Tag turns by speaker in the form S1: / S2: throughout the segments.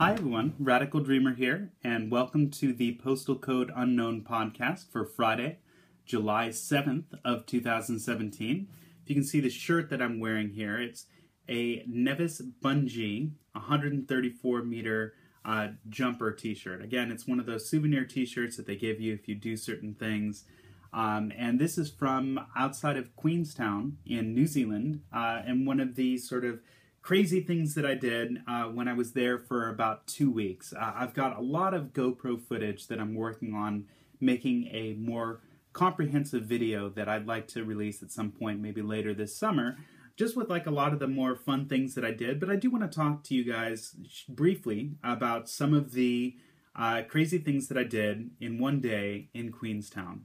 S1: Hi, everyone. Radical Dreamer here, and welcome to the Postal Code Unknown podcast for Friday, July 7th of 2017. If you can see the shirt that I'm wearing here, it's a Nevis Bungee 134 meter uh, jumper t-shirt. Again, it's one of those souvenir t-shirts that they give you if you do certain things. Um, and this is from outside of Queenstown in New Zealand, uh, and one of the sort of crazy things that I did uh, when I was there for about two weeks. Uh, I've got a lot of GoPro footage that I'm working on making a more comprehensive video that I'd like to release at some point, maybe later this summer, just with like a lot of the more fun things that I did. But I do want to talk to you guys briefly about some of the uh, crazy things that I did in one day in Queenstown.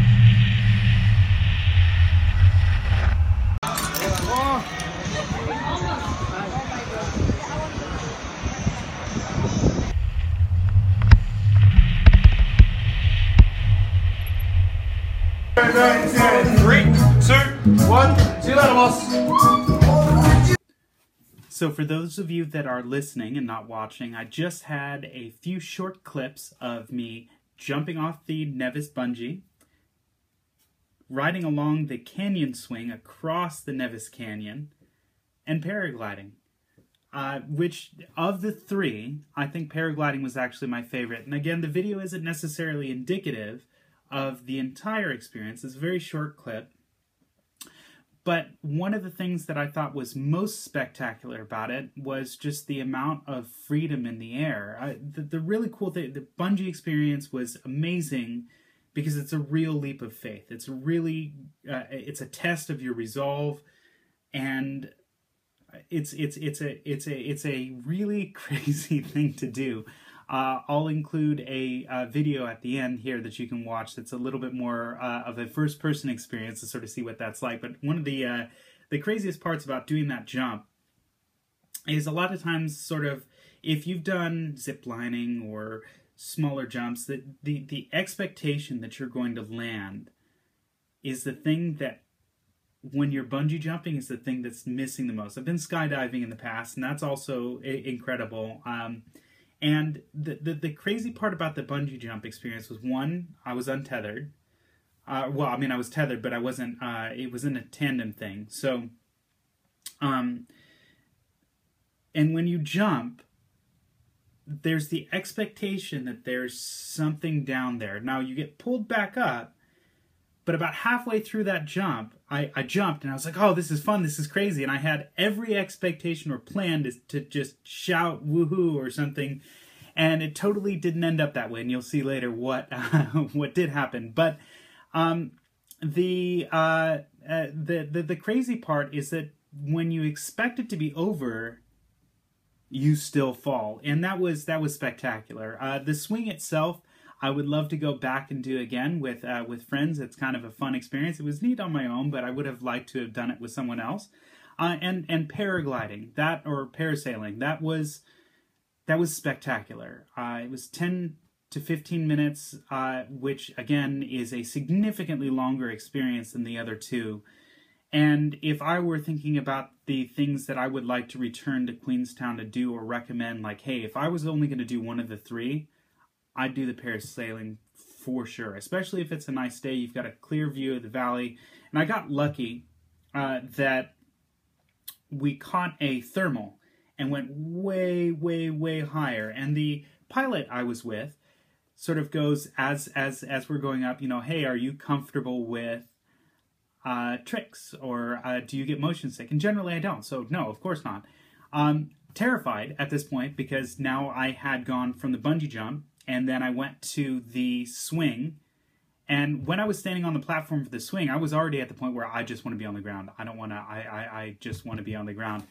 S1: So, for those of you that are listening and not watching, I just had a few short clips of me jumping off the Nevis bungee, riding along the canyon swing across the Nevis Canyon, and paragliding. Uh, which of the three, I think paragliding was actually my favorite. And again, the video isn't necessarily indicative of the entire experience. It's a very short clip. But one of the things that I thought was most spectacular about it was just the amount of freedom in the air. I, the, the really cool thing, the bungee experience was amazing because it's a real leap of faith. It's really, uh, it's a test of your resolve, and it's it's it's a it's a it's a really crazy thing to do. Uh, I'll include a, a, video at the end here that you can watch. That's a little bit more uh, of a first-person experience to sort of see what that's like. But one of the uh, the craziest parts about doing that jump is a lot of times, sort of, if you've done zip lining or smaller jumps, that the the expectation that you're going to land is the thing that when you're bungee jumping is the thing that's missing the most. I've been skydiving in the past, and that's also incredible. Um, and the, the, the crazy part about the bungee jump experience was one, I was untethered. Uh, well, I mean, I was tethered, but I wasn't. Uh, it was in a tandem thing. So, um, and when you jump, there's the expectation that there's something down there. Now you get pulled back up, but about halfway through that jump, I, I jumped and I was like, oh, this is fun, this is crazy. And I had every expectation or plan to, to just shout woohoo or something. And it totally didn't end up that way. And you'll see later what uh, what did happen. But um, the, uh, uh, the, the the crazy part is that when you expect it to be over, you still fall, and that was that was spectacular. Uh, the swing itself I would love to go back and do again with uh, with friends. It's kind of a fun experience. It was neat on my own, but I would have liked to have done it with someone else. Uh, and and paragliding that or parasailing that was that was spectacular. Uh, it was ten to fifteen minutes, uh, which again is a significantly longer experience than the other two. And if I were thinking about the things that I would like to return to Queenstown to do or recommend, like, hey, if I was only going to do one of the three, I'd do the parasailing for sure, especially if it's a nice day. You've got a clear view of the valley. And I got lucky uh, that we caught a thermal and went way, way, way higher. And the pilot I was with sort of goes as as as we're going up. You know, hey, are you comfortable with uh, tricks or uh, do you get motion sick? And generally, I don't. So no, of course not. Um, terrified at this point because now I had gone from the bungee jump and then I went to the swing. And when I was standing on the platform for the swing, I was already at the point where I just want to be on the ground. I don't want to. I, I, I just want to be on the ground,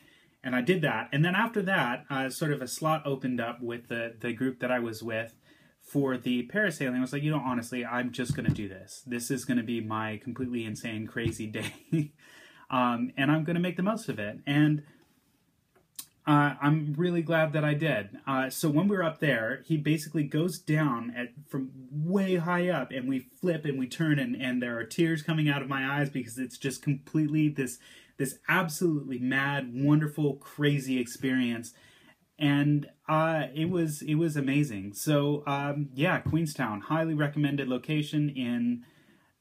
S1: and I did that. And then after that, uh, sort of a slot opened up with the the group that I was with for the parasailing. I was like, you know, honestly, I'm just to do this. This is to be my completely insane, crazy day, um, and I'm to make the most of it. And uh, I'm really glad that I did. Uh, so when we were up there, he basically goes down at from way high up, and we flip and we turn, and, and there are tears coming out of my eyes because it's just completely this this absolutely mad, wonderful, crazy experience. and uh, it was it was amazing. So um, yeah, Queenstown, highly recommended location in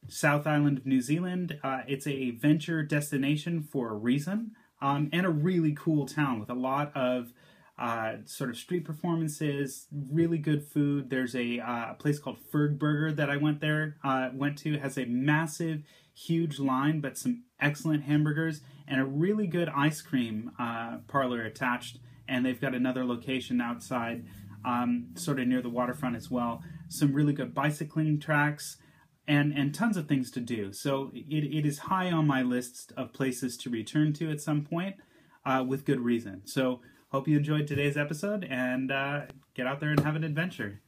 S1: South Island of New Zealand. Uh, it's a venture destination for a reason, um, and a really cool town with a lot of uh, sort of street performances, really good food. There's a, uh, place called Fergburger that I went there, uh, went to, has a massive, huge line, but some excellent hamburgers and a really good ice cream uh, parlor attached. And they've got another location outside, um, sort of near the waterfront as well. Some really good bicycling tracks. And, and tons of things to do. So it, it is high on my list of places to return to at some point uh, with good reason. So Hope you enjoyed today's episode and uh, get out there and have an adventure.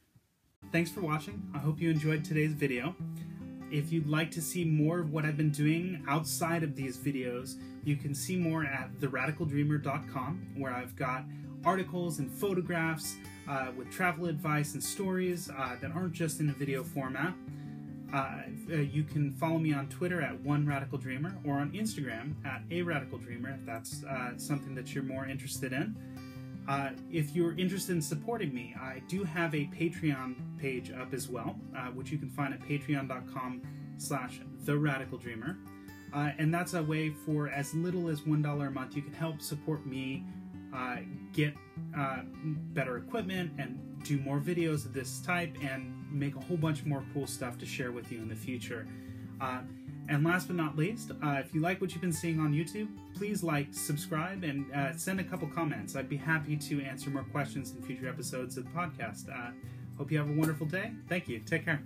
S1: Thanks for watching. I hope you enjoyed today's video. If you'd like to see more of what I've been doing outside of these videos, you can see more at theradicaldreamer.com, where I've got articles and photographs uh, with travel advice and stories uh, that aren't just in a video format. Uh, uh, you can follow me on Twitter at One Radical Dreamer or on Instagram at A Radical Dreamer if that's uh, something that you're more interested in. Uh, if you're interested in supporting me, I do have a Patreon page up as well, uh, which you can find at patreon.com slash The Radical Dreamer. Uh, and that's a way for as little as $1 a month, you can help support me get better equipment and do more videos of this type and make a whole bunch more cool stuff to share with you in the future. Uh, and last but not least, uh, if you like what you've been seeing on YouTube, please like, subscribe, and uh, send a couple comments. I'd be happy to answer more questions in future episodes of the podcast. Uh, hope you have a wonderful day. Thank you. Take care.